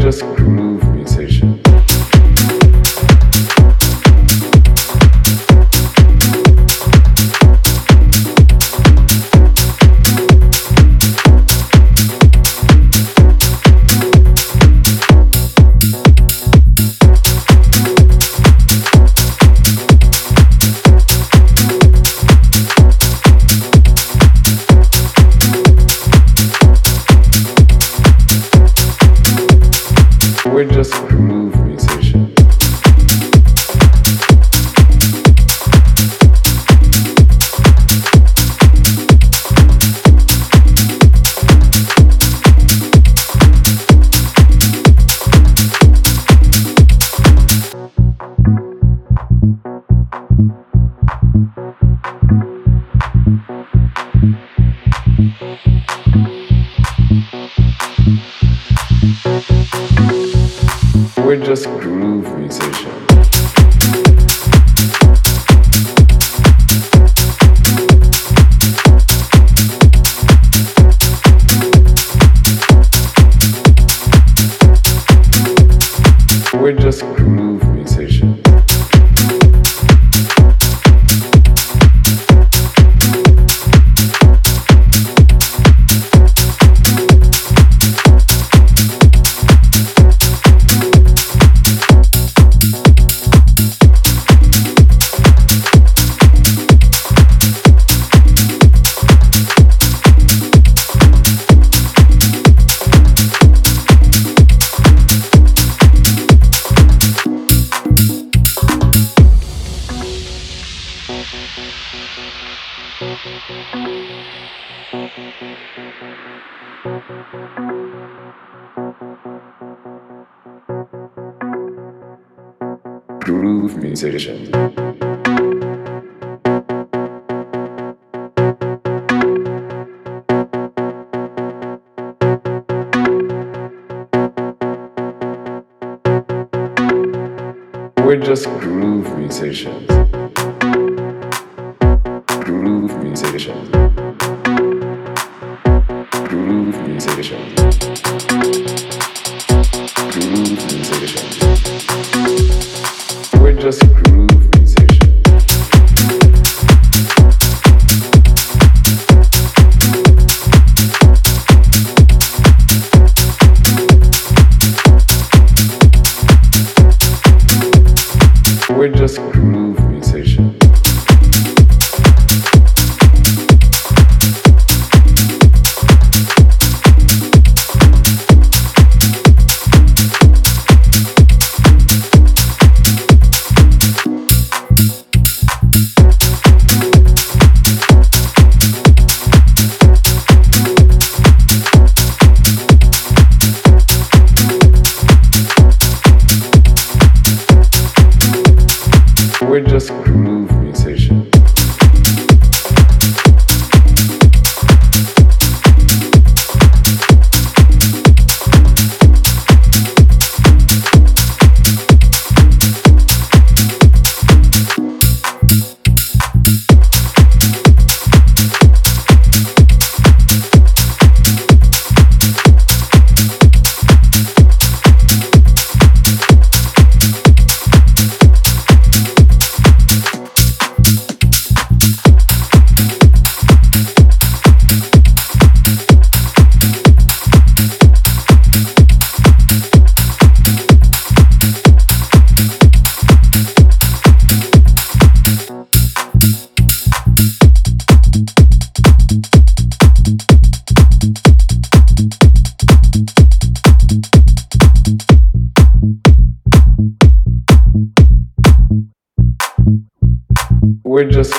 just groove We're just groove musicians. We're just Groove musicians. We're just groove musicians. We're just